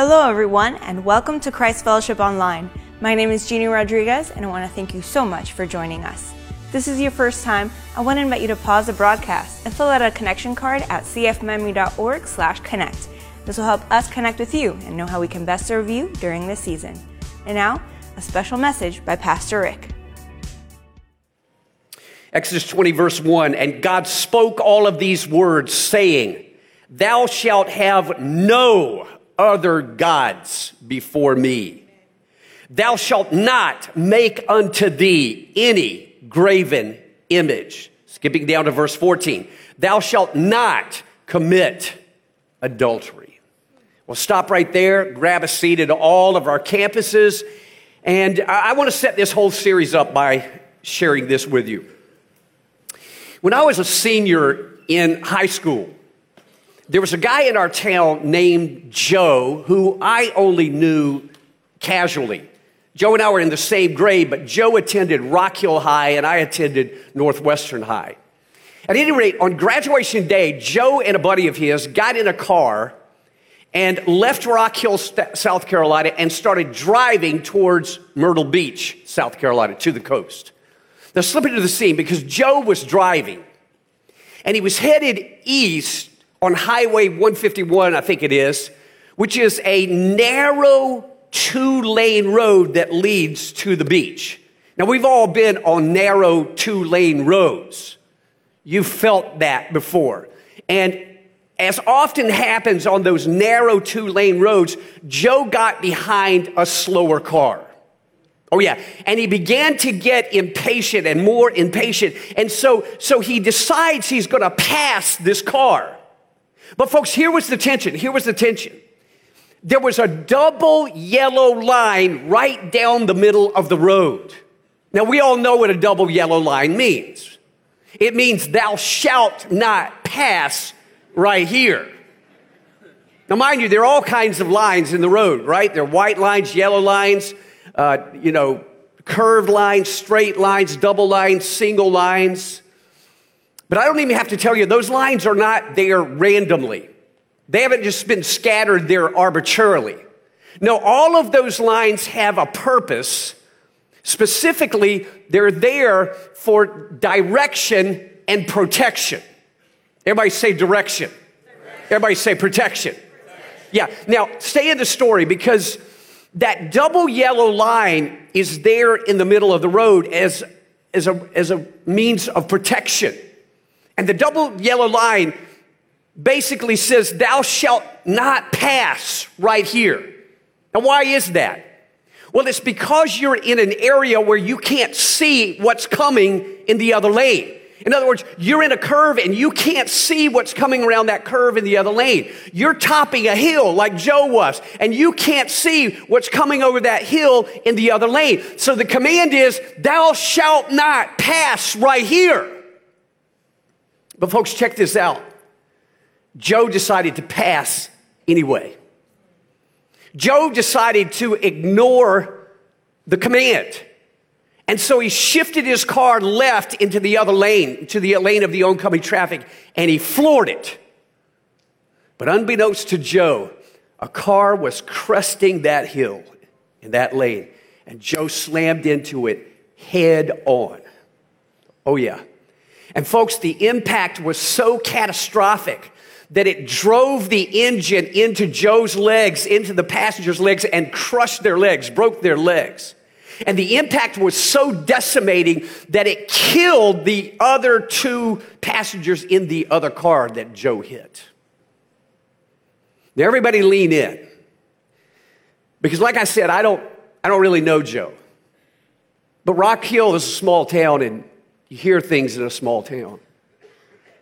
Hello, everyone, and welcome to Christ Fellowship Online. My name is Jeannie Rodriguez, and I want to thank you so much for joining us. If this is your first time, I want to invite you to pause the broadcast and fill out a connection card at cfmiami.org/connect. This will help us connect with you and know how we can best serve you during this season. And now, a special message by Pastor Rick. Exodus 20, verse 1 And God spoke all of these words, saying, Thou shalt have no other gods before me. Thou shalt not make unto thee any graven image. Skipping down to verse 14. Thou shalt not commit adultery. We'll stop right there, grab a seat at all of our campuses, and I want to set this whole series up by sharing this with you. When I was a senior in high school, there was a guy in our town named Joe who I only knew casually. Joe and I were in the same grade, but Joe attended Rock Hill High and I attended Northwestern High. At any rate, on graduation day, Joe and a buddy of his got in a car and left Rock Hill, South Carolina, and started driving towards Myrtle Beach, South Carolina, to the coast. Now, slip into the scene because Joe was driving and he was headed east on Highway 151, I think it is, which is a narrow two lane road that leads to the beach. Now, we've all been on narrow two lane roads. You've felt that before. And as often happens on those narrow two lane roads, Joe got behind a slower car. Oh yeah. And he began to get impatient and more impatient. And so, so he decides he's going to pass this car. But folks, here was the tension. Here was the tension. There was a double yellow line right down the middle of the road. Now we all know what a double yellow line means. It means thou shalt not pass right here. Now, mind you, there are all kinds of lines in the road, right? There are white lines, yellow lines, uh, you know, curved lines, straight lines, double lines, single lines. But I don't even have to tell you, those lines are not there randomly. They haven't just been scattered there arbitrarily. No, all of those lines have a purpose. Specifically, they're there for direction and protection. Everybody say direction. direction. Everybody say protection. protection. Yeah. Now, stay in the story because that double yellow line is there in the middle of the road as, as, a, as a means of protection. And the double yellow line basically says, Thou shalt not pass right here. And why is that? Well, it's because you're in an area where you can't see what's coming in the other lane. In other words, you're in a curve and you can't see what's coming around that curve in the other lane. You're topping a hill like Joe was, and you can't see what's coming over that hill in the other lane. So the command is, thou shalt not pass right here. But folks, check this out. Joe decided to pass anyway. Joe decided to ignore the command. And so he shifted his car left into the other lane, to the lane of the oncoming traffic, and he floored it. But unbeknownst to Joe, a car was cresting that hill in that lane, and Joe slammed into it head on. Oh, yeah. And folks, the impact was so catastrophic that it drove the engine into Joe's legs, into the passenger's legs, and crushed their legs, broke their legs. And the impact was so decimating that it killed the other two passengers in the other car that Joe hit. Now, everybody lean in. Because, like I said, I don't, I don't really know Joe. But Rock Hill is a small town, and you hear things in a small town.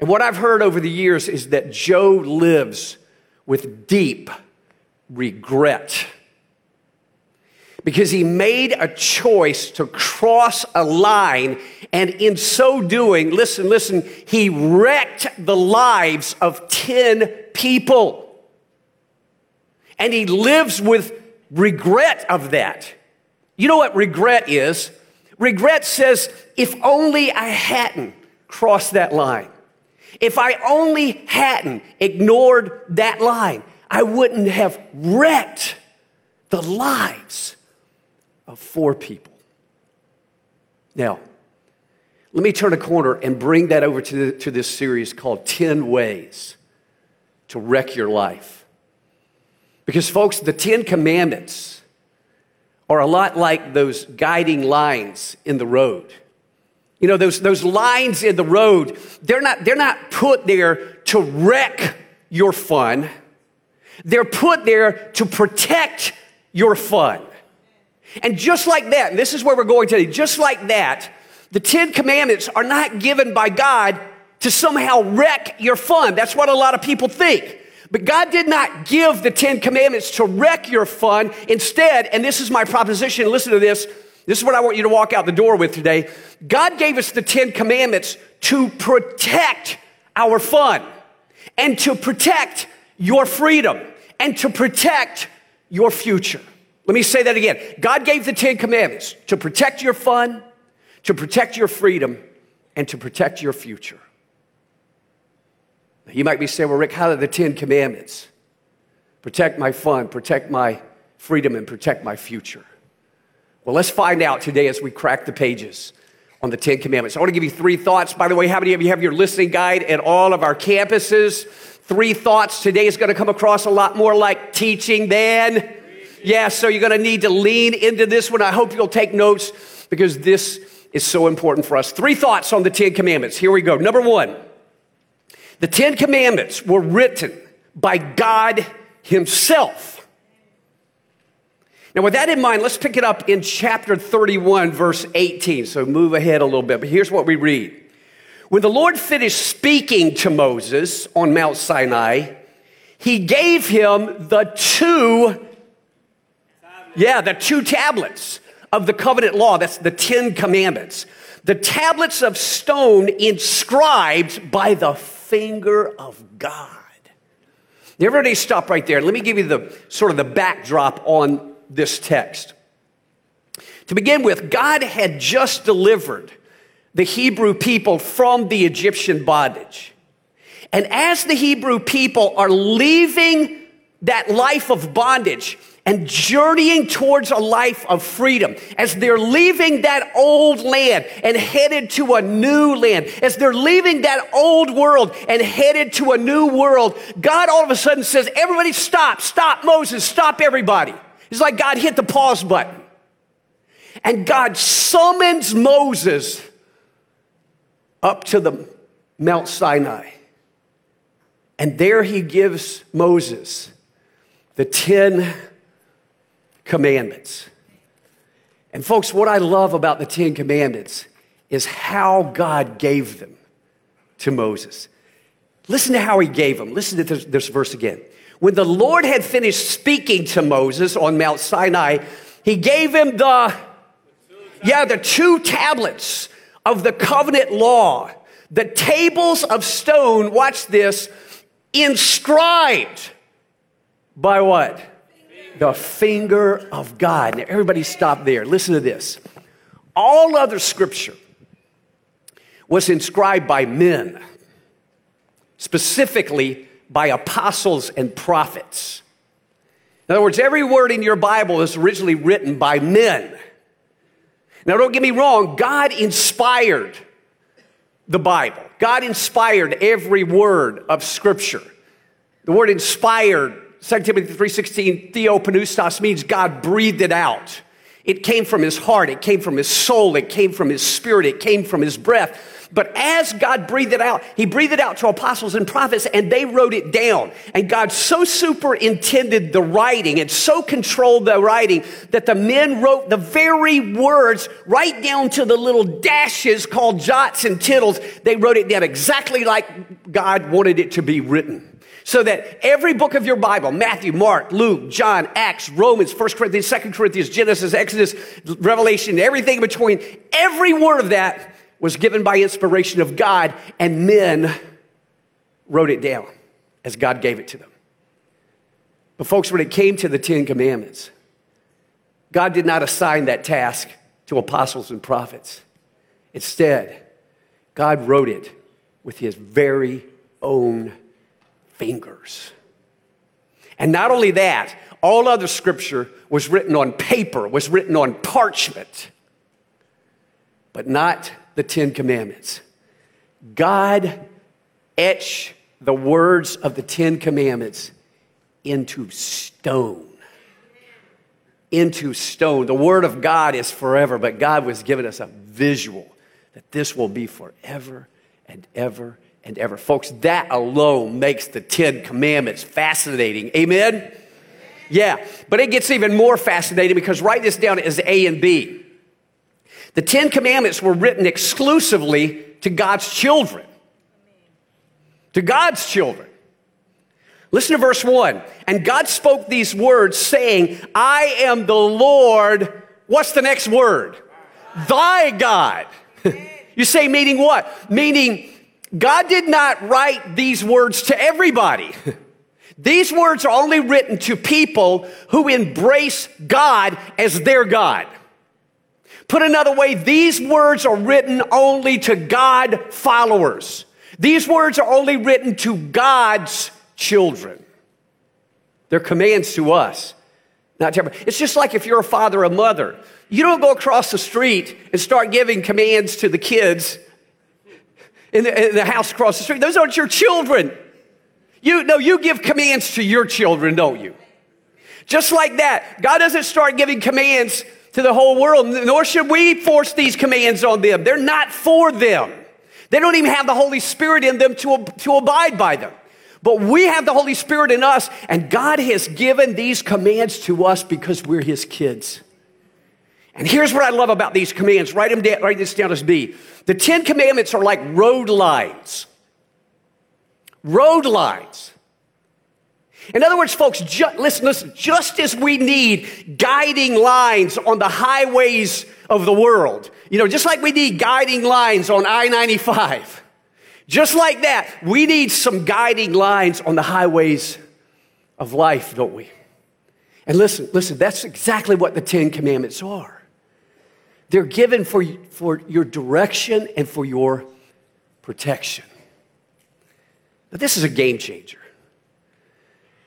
And what I've heard over the years is that Joe lives with deep regret because he made a choice to cross a line. And in so doing, listen, listen, he wrecked the lives of 10 people. And he lives with regret of that. You know what regret is? Regret says, if only I hadn't crossed that line. If I only hadn't ignored that line, I wouldn't have wrecked the lives of four people. Now, let me turn a corner and bring that over to, the, to this series called 10 Ways to Wreck Your Life. Because, folks, the Ten Commandments are a lot like those guiding lines in the road. You know, those, those lines in the road, they're not, they're not put there to wreck your fun. They're put there to protect your fun. And just like that, and this is where we're going today, just like that, the Ten Commandments are not given by God to somehow wreck your fun. That's what a lot of people think. But God did not give the Ten Commandments to wreck your fun. Instead, and this is my proposition, listen to this. This is what I want you to walk out the door with today. God gave us the Ten Commandments to protect our fun and to protect your freedom and to protect your future. Let me say that again. God gave the Ten Commandments to protect your fun, to protect your freedom, and to protect your future. You might be saying, well, Rick, how are the Ten Commandments protect my fun, protect my freedom, and protect my future? Well, let's find out today as we crack the pages on the Ten Commandments. I want to give you three thoughts. By the way, how many of you have your listening guide at all of our campuses? Three thoughts. Today is going to come across a lot more like teaching than. Yeah, so you're going to need to lean into this one. I hope you'll take notes because this is so important for us. Three thoughts on the Ten Commandments. Here we go. Number one. The Ten Commandments were written by God Himself. Now, with that in mind, let's pick it up in chapter 31, verse 18. So move ahead a little bit. But here's what we read. When the Lord finished speaking to Moses on Mount Sinai, he gave him the two, yeah, the two tablets of the covenant law. That's the Ten Commandments. The tablets of stone inscribed by the finger of God. Everybody stop right there. Let me give you the sort of the backdrop on this text. To begin with, God had just delivered the Hebrew people from the Egyptian bondage. And as the Hebrew people are leaving that life of bondage, and journeying towards a life of freedom. As they're leaving that old land and headed to a new land, as they're leaving that old world and headed to a new world, God all of a sudden says, Everybody stop, stop, Moses, stop everybody. It's like God hit the pause button. And God summons Moses up to the Mount Sinai. And there he gives Moses the 10 commandments. And folks, what I love about the Ten Commandments is how God gave them to Moses. Listen to how he gave them. Listen to this, this, verse again. When the Lord had finished speaking to Moses on Mount Sinai, he gave him the, yeah, the two tablets of the covenant law, the tables of stone, watch this, inscribed by what? The finger of God. Now, everybody stop there. Listen to this. All other scripture was inscribed by men, specifically by apostles and prophets. In other words, every word in your Bible is originally written by men. Now, don't get me wrong, God inspired the Bible. God inspired every word of Scripture. The word inspired 2 Timothy 3.16, theopneustos means God breathed it out. It came from his heart. It came from his soul. It came from his spirit. It came from his breath. But as God breathed it out, he breathed it out to apostles and prophets and they wrote it down. And God so superintended the writing and so controlled the writing that the men wrote the very words right down to the little dashes called jots and tittles. They wrote it down exactly like God wanted it to be written. So that every book of your Bible, Matthew, Mark, Luke, John, Acts, Romans, 1 Corinthians, 2 Corinthians, Genesis, Exodus, Revelation, everything in between, every word of that was given by inspiration of God, and men wrote it down as God gave it to them. But, folks, when it came to the Ten Commandments, God did not assign that task to apostles and prophets. Instead, God wrote it with his very own fingers. And not only that, all other scripture was written on paper, was written on parchment, but not the Ten Commandments. God etched the words of the Ten Commandments into stone. Into stone. The Word of God is forever, but God was giving us a visual that this will be forever and ever and ever. Folks, that alone makes the Ten Commandments fascinating. Amen? Yeah, but it gets even more fascinating because write this down as A and B. The Ten Commandments were written exclusively to God's children. To God's children. Listen to verse 1. And God spoke these words, saying, I am the Lord. What's the next word? Thy God. you say, meaning what? Meaning, God did not write these words to everybody. These words are only written to people who embrace God as their God. Put another way, these words are written only to God followers. These words are only written to God's children. They're commands to us, not to everybody. It's just like if you're a father or mother. You don't go across the street and start giving commands to the kids in the, in the house across the street. Those aren't your children. You no, you give commands to your children, don't you? Just like that, God doesn't start giving commands to the whole world, nor should we force these commands on them. They're not for them. They don't even have the Holy Spirit in them to, to abide by them. But we have the Holy Spirit in us, and God has given these commands to us because we're His kids. And here's what I love about these commands. Write them down, write this down as B. The Ten Commandments are like road lines. Road lines. In other words, folks, ju- listen, listen, just as we need guiding lines on the highways of the world, you know, just like we need guiding lines on I 95, just like that, we need some guiding lines on the highways of life, don't we? And listen, listen, that's exactly what the Ten Commandments are. They're given for, for your direction and for your protection. Now, this is a game changer.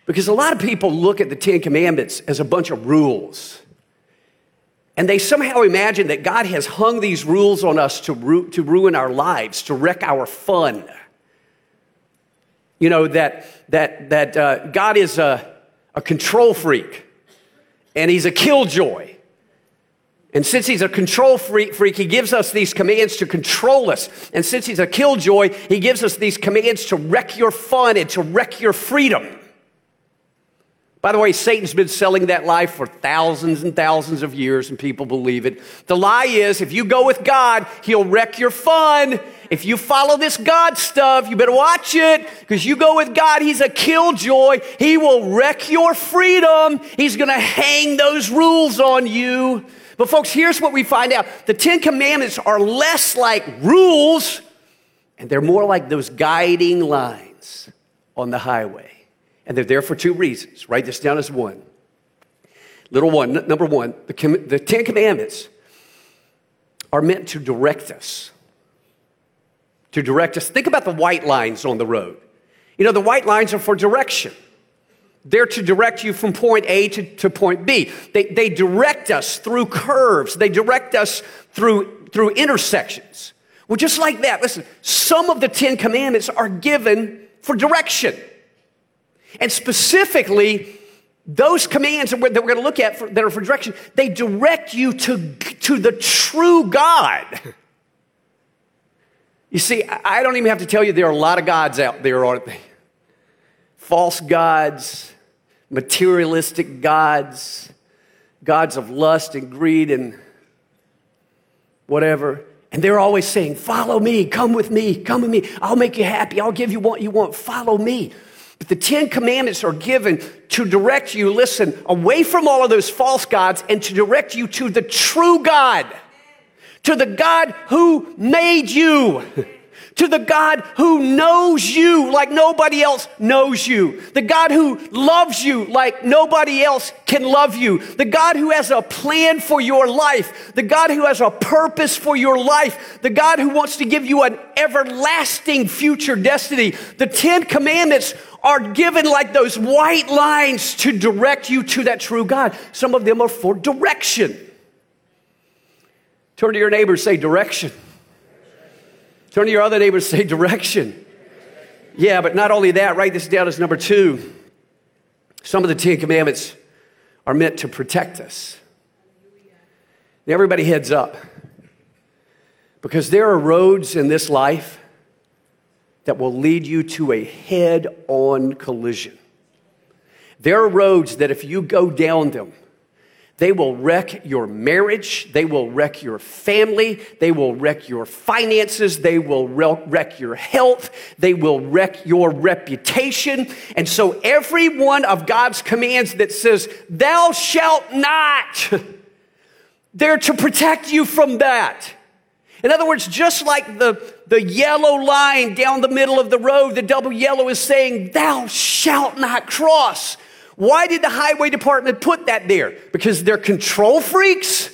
Because a lot of people look at the Ten Commandments as a bunch of rules. And they somehow imagine that God has hung these rules on us to, ru- to ruin our lives, to wreck our fun. You know, that, that, that uh, God is a, a control freak and he's a killjoy. And since he's a control freak, freak, he gives us these commands to control us. And since he's a killjoy, he gives us these commands to wreck your fun and to wreck your freedom. By the way, Satan's been selling that lie for thousands and thousands of years, and people believe it. The lie is if you go with God, He'll wreck your fun. If you follow this God stuff, you better watch it, because you go with God, He's a killjoy. He will wreck your freedom. He's going to hang those rules on you. But, folks, here's what we find out the Ten Commandments are less like rules, and they're more like those guiding lines on the highway. And they're there for two reasons. Write this down as one. Little one, n- number one, the, com- the Ten Commandments are meant to direct us. To direct us. Think about the white lines on the road. You know, the white lines are for direction. They're to direct you from point A to, to point B. They, they direct us through curves. They direct us through, through intersections. Well, just like that, listen, some of the Ten Commandments are given for direction. And specifically, those commands that we're, that we're going to look at for, that are for direction, they direct you to, to the true God. You see, I don't even have to tell you there are a lot of gods out there, aren't they? False gods, materialistic gods, gods of lust and greed and whatever. And they're always saying, Follow me, come with me, come with me. I'll make you happy, I'll give you what you want, follow me. But the Ten Commandments are given to direct you, listen, away from all of those false gods and to direct you to the true God, to the God who made you, to the God who knows you like nobody else knows you, the God who loves you like nobody else can love you, the God who has a plan for your life, the God who has a purpose for your life, the God who wants to give you an everlasting future destiny. The Ten Commandments are given like those white lines to direct you to that true God. Some of them are for direction. Turn to your neighbor say direction. Turn to your other neighbor and say direction. Yeah, but not only that, write this down as number two. Some of the Ten Commandments are meant to protect us. Everybody heads up. Because there are roads in this life that will lead you to a head on collision. There are roads that if you go down them, they will wreck your marriage. They will wreck your family. They will wreck your finances. They will wreck your health. They will wreck your reputation. And so every one of God's commands that says, thou shalt not, they're to protect you from that. In other words, just like the, the yellow line down the middle of the road, the double yellow is saying, thou shalt not cross. Why did the highway department put that there? Because they're control freaks?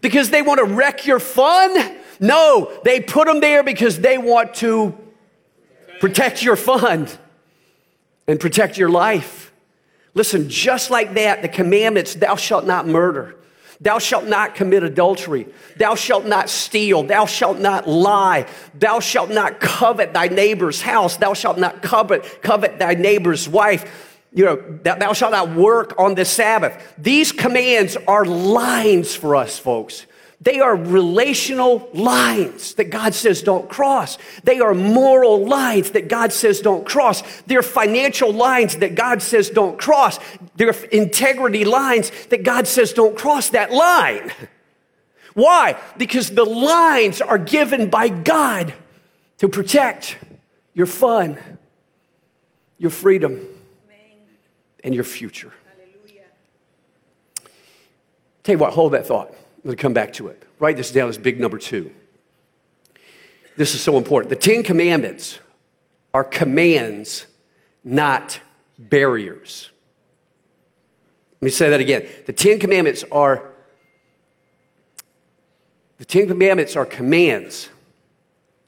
Because they want to wreck your fun? No, they put them there because they want to protect your fun and protect your life. Listen, just like that, the commandments, thou shalt not murder. Thou shalt not commit adultery. Thou shalt not steal. Thou shalt not lie. Thou shalt not covet thy neighbor's house. Thou shalt not covet, covet thy neighbor's wife you know, thou shalt not work on the Sabbath. These commands are lines for us, folks. They are relational lines that God says don't cross. They are moral lines that God says don't cross. They're financial lines that God says don't cross. They're integrity lines that God says don't cross that line. Why? Because the lines are given by God to protect your fun, your freedom and your future. Hallelujah. Tell you what, hold that thought. I'm going to come back to it. Write this down as big number two. This is so important. The Ten Commandments are commands, not barriers. Let me say that again. The Ten Commandments are the Ten Commandments are commands,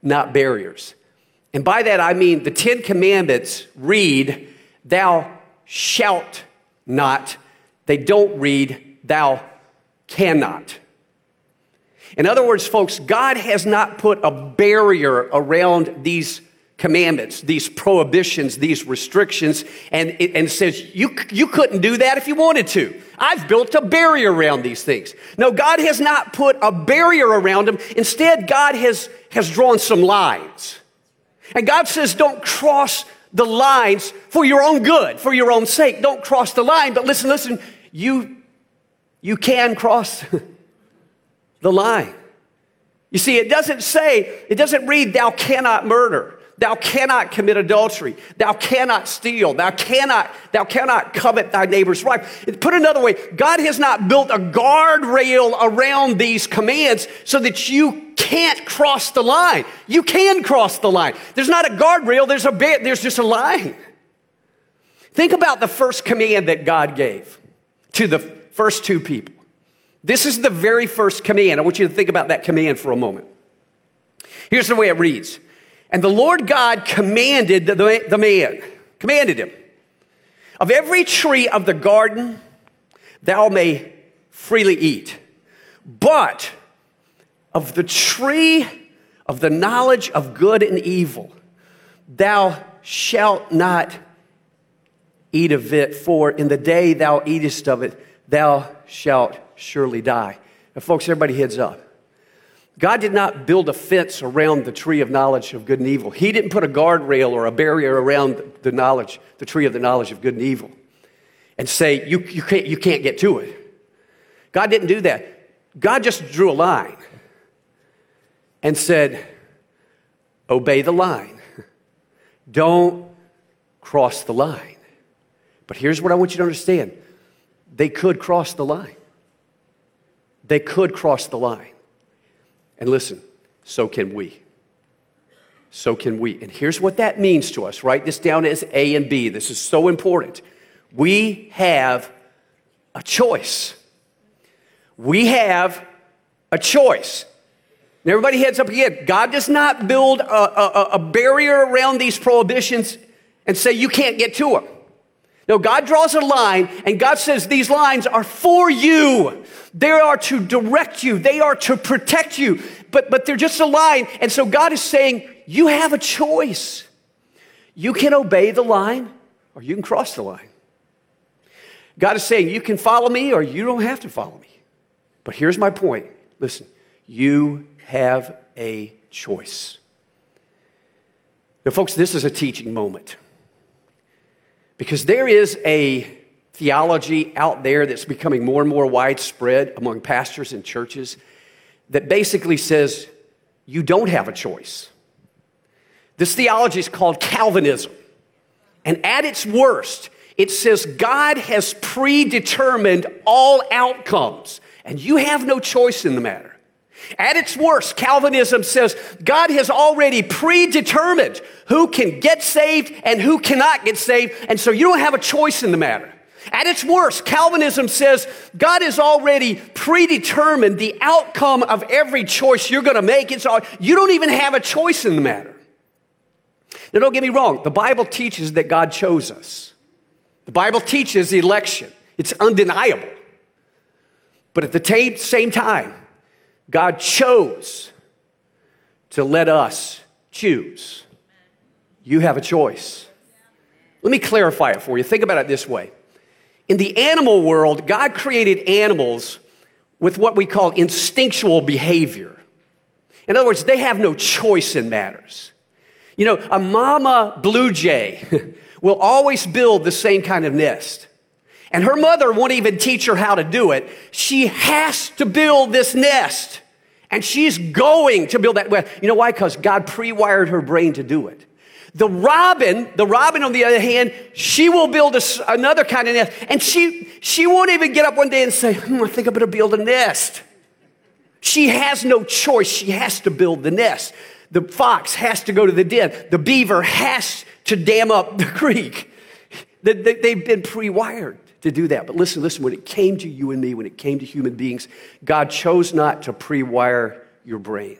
not barriers. And by that I mean the Ten Commandments read, Thou shalt not. They don't read, thou cannot. In other words, folks, God has not put a barrier around these commandments, these prohibitions, these restrictions, and, and says, you, you couldn't do that if you wanted to. I've built a barrier around these things. No, God has not put a barrier around them. Instead, God has, has drawn some lines. And God says, don't cross the lines for your own good, for your own sake. Don't cross the line, but listen, listen, you, you can cross the line. You see, it doesn't say, it doesn't read, thou cannot murder. Thou cannot commit adultery. Thou cannot steal. Thou cannot, thou cannot covet thy neighbor's wife. Put another way, God has not built a guardrail around these commands so that you can't cross the line. You can cross the line. There's not a guardrail, there's a bit, there's just a line. Think about the first command that God gave to the first two people. This is the very first command. I want you to think about that command for a moment. Here's the way it reads. And the Lord God commanded the, the man, commanded him, of every tree of the garden thou may freely eat, but of the tree of the knowledge of good and evil, thou shalt not eat of it, for in the day thou eatest of it, thou shalt surely die. Now, folks, everybody heads up. God did not build a fence around the tree of knowledge of good and evil. He didn't put a guardrail or a barrier around the knowledge, the tree of the knowledge of good and evil, and say, you, you, can't, you can't get to it. God didn't do that. God just drew a line and said, Obey the line. Don't cross the line. But here's what I want you to understand they could cross the line. They could cross the line. And listen, so can we. so can we. And here's what that means to us. Write this down as A and B. This is so important. We have a choice. We have a choice. And everybody heads up again. God does not build a, a, a barrier around these prohibitions and say you can't get to them. No, God draws a line and God says these lines are for you. They are to direct you. They are to protect you. But, but they're just a line. And so God is saying you have a choice. You can obey the line or you can cross the line. God is saying you can follow me or you don't have to follow me. But here's my point. Listen, you have a choice. Now, folks, this is a teaching moment. Because there is a theology out there that's becoming more and more widespread among pastors and churches that basically says you don't have a choice. This theology is called Calvinism. And at its worst, it says God has predetermined all outcomes, and you have no choice in the matter. At its worst, Calvinism says God has already predetermined who can get saved and who cannot get saved, and so you don't have a choice in the matter. At its worst, Calvinism says God has already predetermined the outcome of every choice you're going to make. It's all, you don't even have a choice in the matter. Now, don't get me wrong. The Bible teaches that God chose us. The Bible teaches election. It's undeniable. But at the same time, God chose to let us choose. You have a choice. Let me clarify it for you. Think about it this way. In the animal world, God created animals with what we call instinctual behavior. In other words, they have no choice in matters. You know, a mama blue jay will always build the same kind of nest. And her mother won't even teach her how to do it. She has to build this nest. And she's going to build that nest. You know why? Because God pre-wired her brain to do it. The robin, the robin on the other hand, she will build a, another kind of nest. And she, she won't even get up one day and say, hmm, I think I better build a nest. She has no choice. She has to build the nest. The fox has to go to the den. The beaver has to dam up the creek. They've been pre-wired to do that. But listen, listen, when it came to you and me, when it came to human beings, God chose not to pre wire your brain.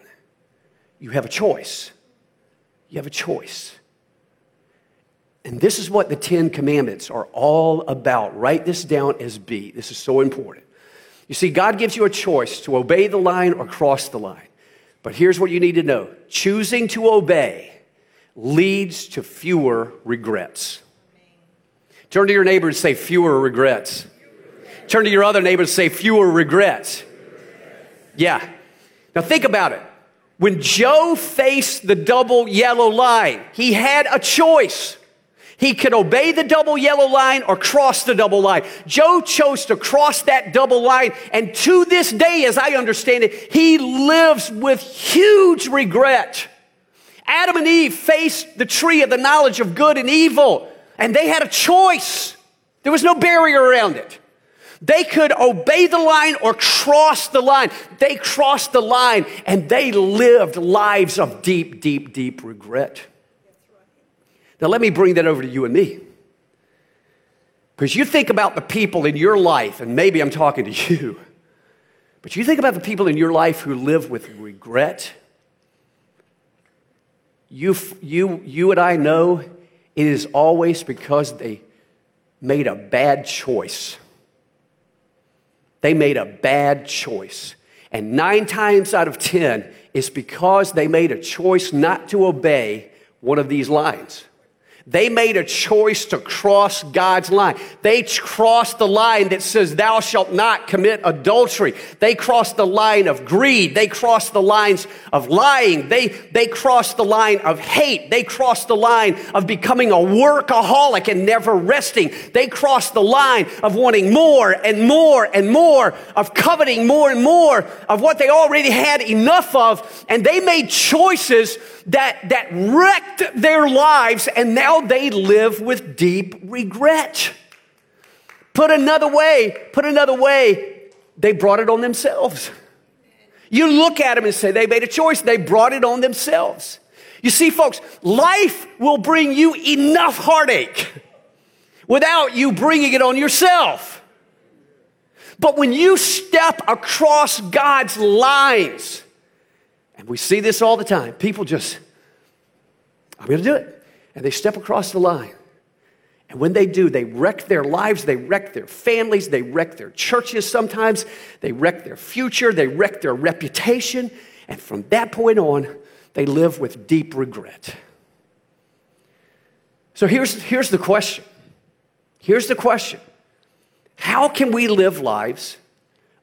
You have a choice. You have a choice. And this is what the Ten Commandments are all about. Write this down as B. This is so important. You see, God gives you a choice to obey the line or cross the line. But here's what you need to know choosing to obey leads to fewer regrets. Turn to your neighbor and say, fewer regrets. Turn to your other neighbor and say, fewer regrets. Yeah. Now think about it. When Joe faced the double yellow line, he had a choice. He could obey the double yellow line or cross the double line. Joe chose to cross that double line. And to this day, as I understand it, he lives with huge regret. Adam and Eve faced the tree of the knowledge of good and evil. And they had a choice. There was no barrier around it. They could obey the line or cross the line. They crossed the line and they lived lives of deep, deep, deep regret. Now, let me bring that over to you and me. Because you think about the people in your life, and maybe I'm talking to you, but you think about the people in your life who live with regret. You, you, you and I know it is always because they made a bad choice. They made a bad choice. And nine times out of ten, it's because they made a choice not to obey one of these lines. They made a choice to cross God's line. They crossed the line that says, thou shalt not commit adultery. They crossed the line of greed. They crossed the lines of lying. They, they crossed the line of hate. They crossed the line of becoming a workaholic and never resting. They crossed the line of wanting more and more and more, of coveting more and more of what they already had enough of. And they made choices that, that wrecked their lives and now they live with deep regret. Put another way, put another way, they brought it on themselves. You look at them and say they made a choice, they brought it on themselves. You see, folks, life will bring you enough heartache without you bringing it on yourself. But when you step across God's lines, and we see this all the time, people just, I'm going to do it. And they step across the line. And when they do, they wreck their lives, they wreck their families, they wreck their churches sometimes, they wreck their future, they wreck their reputation. And from that point on, they live with deep regret. So here's, here's the question. Here's the question How can we live lives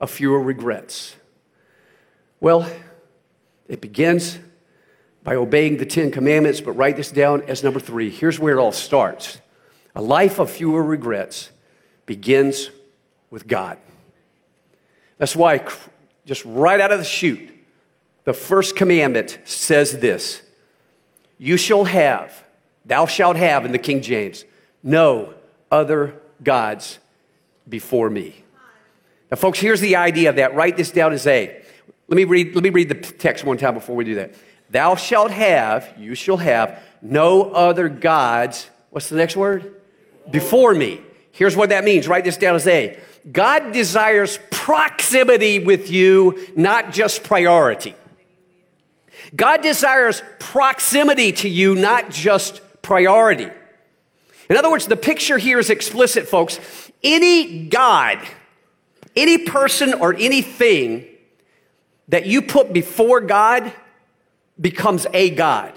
of fewer regrets? Well, it begins by obeying the Ten Commandments, but write this down as number three. Here's where it all starts a life of fewer regrets begins with God. That's why, just right out of the chute, the first commandment says this You shall have, thou shalt have in the King James, no other gods before me. Now, folks, here's the idea of that. Write this down as A. Let me read, let me read the text one time before we do that. Thou shalt have, you shall have, no other gods. What's the next word? before me. Here's what that means. Write this down as A. God desires proximity with you, not just priority. God desires proximity to you, not just priority. In other words, the picture here is explicit, folks. Any God, any person or anything that you put before God becomes a God.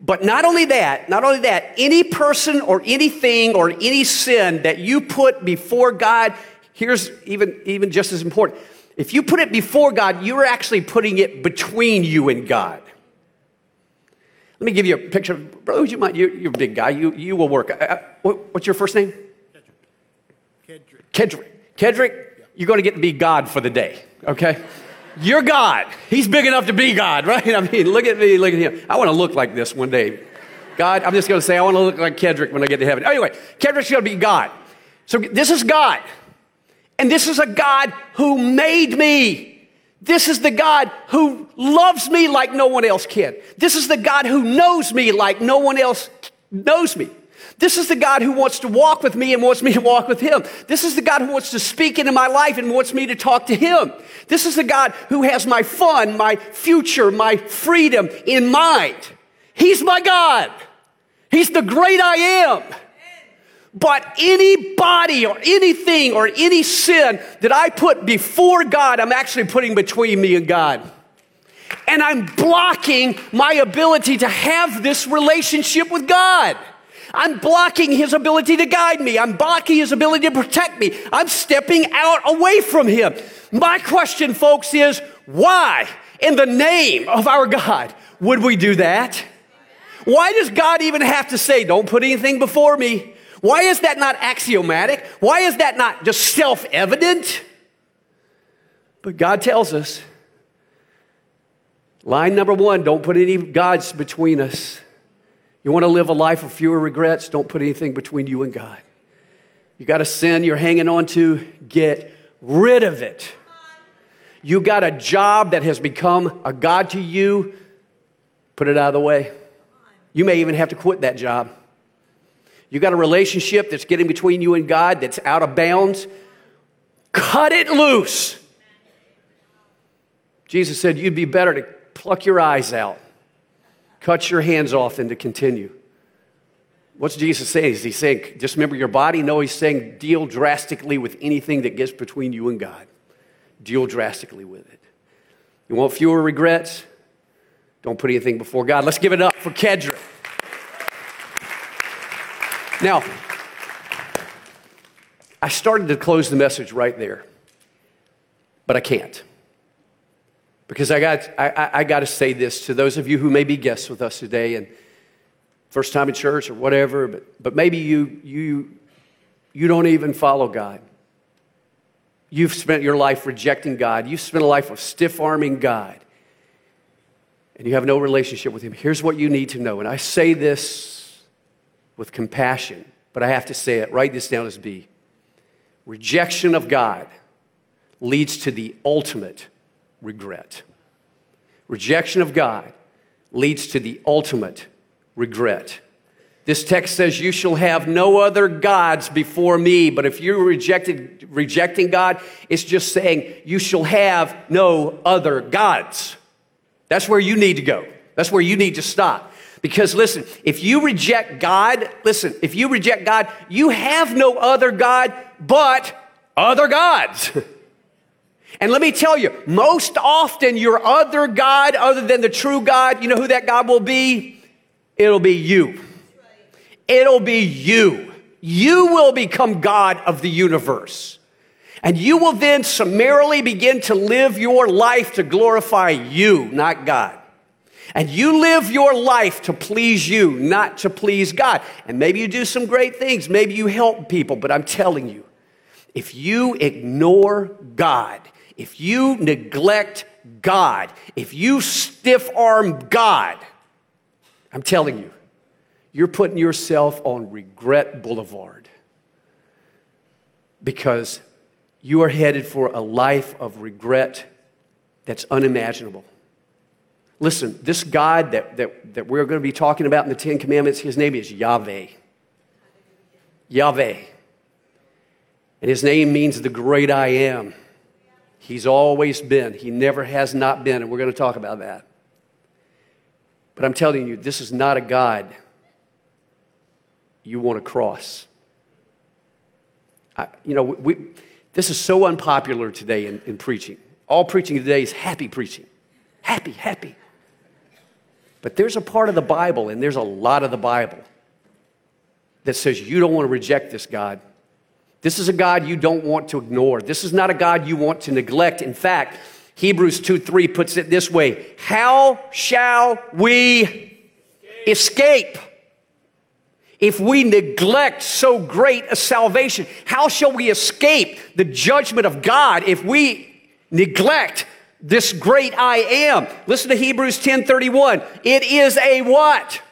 But not only that, not only that, any person or anything or any sin that you put before God, here's even, even just as important. If you put it before God, you're actually putting it between you and God. Let me give you a picture. Bro, you might, you're, you're a big guy. You, you will work. Uh, uh what, what's your first name? Kedrick. Kedrick. Kedrick, you're going to get to be God for the day, okay? You're God. He's big enough to be God, right? I mean, look at me, look at him. I want to look like this one day. God, I'm just going to say, I want to look like Kedrick when I get to heaven. Anyway, Kedrick's going to be God. So this is God. And this is a God who made me. This is the God who loves me like no one else can. This is the God who knows me like no one else knows me. This is the God who wants to walk with me and wants me to walk with him. This is the God who wants to speak into my life and wants me to talk to him. This is the God who has my fun, my future, my freedom in mind. He's my God. He's the great I am. But anybody or anything or any sin that I put before God, I'm actually putting between me and God. And I'm blocking my ability to have this relationship with God. I'm blocking his ability to guide me. I'm blocking his ability to protect me. I'm stepping out away from him. My question, folks, is why in the name of our God would we do that? Why does God even have to say, don't put anything before me? Why is that not axiomatic? Why is that not just self evident? But God tells us line number one don't put any gods between us. You want to live a life of fewer regrets? Don't put anything between you and God. You got a sin you're hanging on to, get rid of it. You got a job that has become a God to you, put it out of the way. You may even have to quit that job. You got a relationship that's getting between you and God that's out of bounds, cut it loose. Jesus said you'd be better to pluck your eyes out cut your hands off and to continue. What's Jesus saying? Is he saying, dismember your body? No, he's saying, deal drastically with anything that gets between you and God. Deal drastically with it. You want fewer regrets? Don't put anything before God. Let's give it up for Kedra. Now, I started to close the message right there, but I can't. Because I got, I, I got to say this to those of you who may be guests with us today and first time in church or whatever, but, but maybe you, you, you don't even follow God. You've spent your life rejecting God. You've spent a life of stiff arming God. And you have no relationship with Him. Here's what you need to know. And I say this with compassion, but I have to say it. Write this down as B. Rejection of God leads to the ultimate regret. Rejection of God leads to the ultimate regret. This text says, You shall have no other gods before me. But if you're rejected, rejecting God, it's just saying, You shall have no other gods. That's where you need to go. That's where you need to stop. Because listen, if you reject God, listen, if you reject God, you have no other God but other gods. And let me tell you, most often your other God, other than the true God, you know who that God will be? It'll be you. It'll be you. You will become God of the universe. And you will then summarily begin to live your life to glorify you, not God. And you live your life to please you, not to please God. And maybe you do some great things. Maybe you help people, but I'm telling you, if you ignore God, if you neglect God, if you stiff arm God, I'm telling you, you're putting yourself on regret boulevard because you are headed for a life of regret that's unimaginable. Listen, this God that, that, that we're going to be talking about in the Ten Commandments, his name is Yahweh. Yahweh. And his name means the great I am. He's always been, he never has not been, and we're going to talk about that. But I'm telling you, this is not a God you want to cross. I, you know, we, this is so unpopular today in, in preaching. All preaching today is happy preaching. Happy, happy. But there's a part of the Bible, and there's a lot of the Bible, that says you don't want to reject this God. This is a God you don't want to ignore. This is not a God you want to neglect. In fact, Hebrews 2 3 puts it this way How shall we escape? if we neglect so great a salvation? How shall we escape the judgment of God if we neglect this great I am? Listen to Hebrews 10:31. It is a what?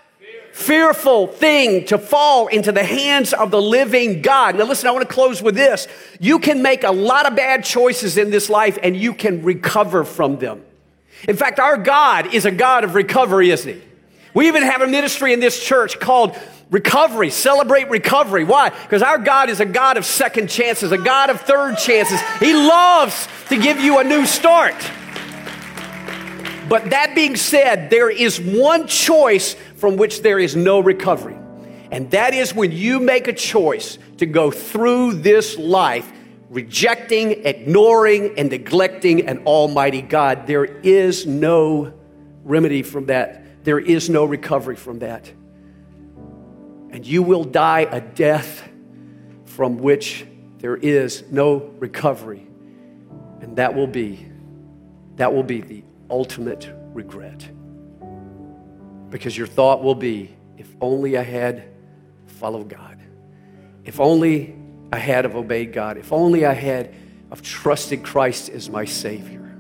Fearful thing to fall into the hands of the living God. Now, listen, I want to close with this. You can make a lot of bad choices in this life and you can recover from them. In fact, our God is a God of recovery, isn't He? We even have a ministry in this church called recovery, celebrate recovery. Why? Because our God is a God of second chances, a God of third chances. He loves to give you a new start. But that being said, there is one choice from which there is no recovery. And that is when you make a choice to go through this life rejecting, ignoring, and neglecting an almighty God. There is no remedy from that. There is no recovery from that and you will die a death from which there is no recovery. And that will be that will be the ultimate regret. Because your thought will be if only I had followed God. If only I had have obeyed God. If only I had have trusted Christ as my Savior.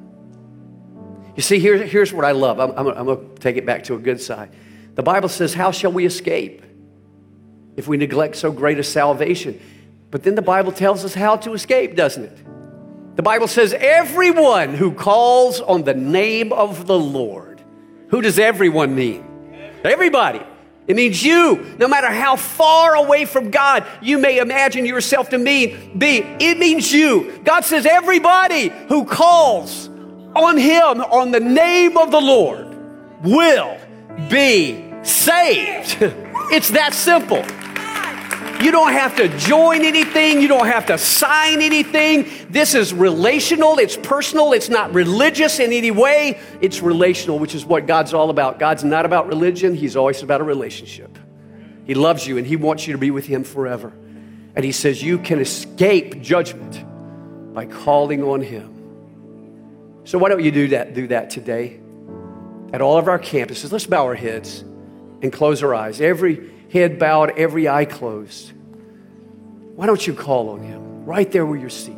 You see, here, here's what I love. I'm, I'm, I'm going to take it back to a good side. The Bible says, How shall we escape? if we neglect so great a salvation. But then the Bible tells us how to escape, doesn't it? The Bible says, everyone who calls on the name of the Lord. Who does everyone mean? Everybody. It means you, no matter how far away from God you may imagine yourself to mean, be. It means you. God says everybody who calls on Him, on the name of the Lord, will be saved. it's that simple. You don't have to join anything. You don't have to sign anything. This is relational. It's personal. It's not religious in any way. It's relational, which is what God's all about. God's not about religion. He's always about a relationship. He loves you and He wants you to be with Him forever. And He says you can escape judgment by calling on Him. So why don't you do that, do that today? At all of our campuses, let's bow our heads and close our eyes. Every head bowed, every eye closed. Why don't you call on him right there where you're seated?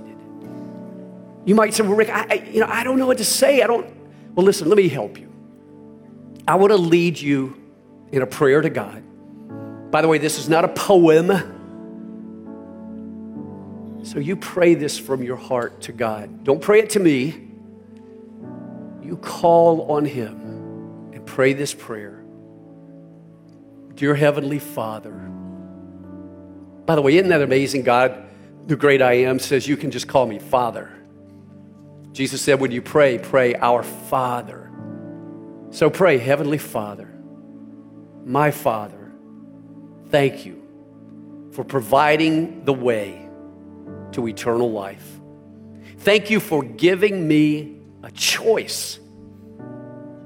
You might say, well, Rick, I, I, you know, I don't know what to say. I don't. Well, listen, let me help you. I want to lead you in a prayer to God. By the way, this is not a poem. So you pray this from your heart to God. Don't pray it to me. You call on Him. and pray this prayer. Dear Heavenly Father, by the way, isn't that amazing? God, the great I am, says you can just call me Father. Jesus said, when you pray, pray our Father. So pray, Heavenly Father, my Father, thank you for providing the way to eternal life. Thank you for giving me a choice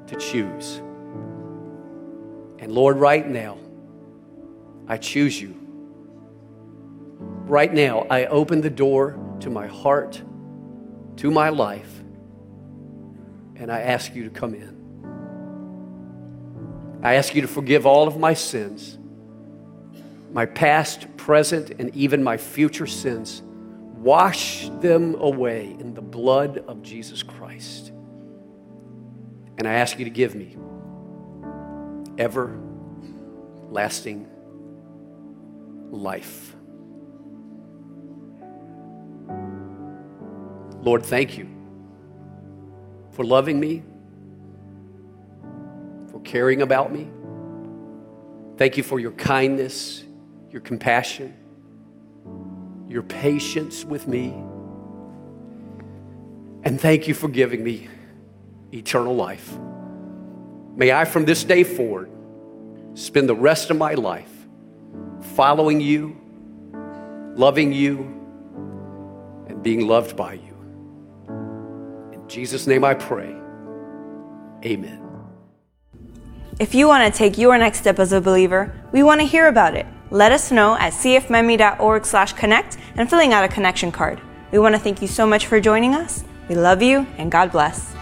to choose. And Lord, right now, I choose you. Right now, I open the door to my heart, to my life, and I ask you to come in. I ask you to forgive all of my sins, my past, present, and even my future sins. Wash them away in the blood of Jesus Christ. And I ask you to give me everlasting life. Lord, thank you for loving me, for caring about me. Thank you for your kindness, your compassion, your patience with me. And thank you for giving me eternal life. May I, from this day forward, spend the rest of my life following you, loving you, and being loved by you. In Jesus' name I pray. Amen. If you want to take your next step as a believer, we want to hear about it. Let us know at cfmiami.org slash connect and filling out a connection card. We want to thank you so much for joining us. We love you and God bless.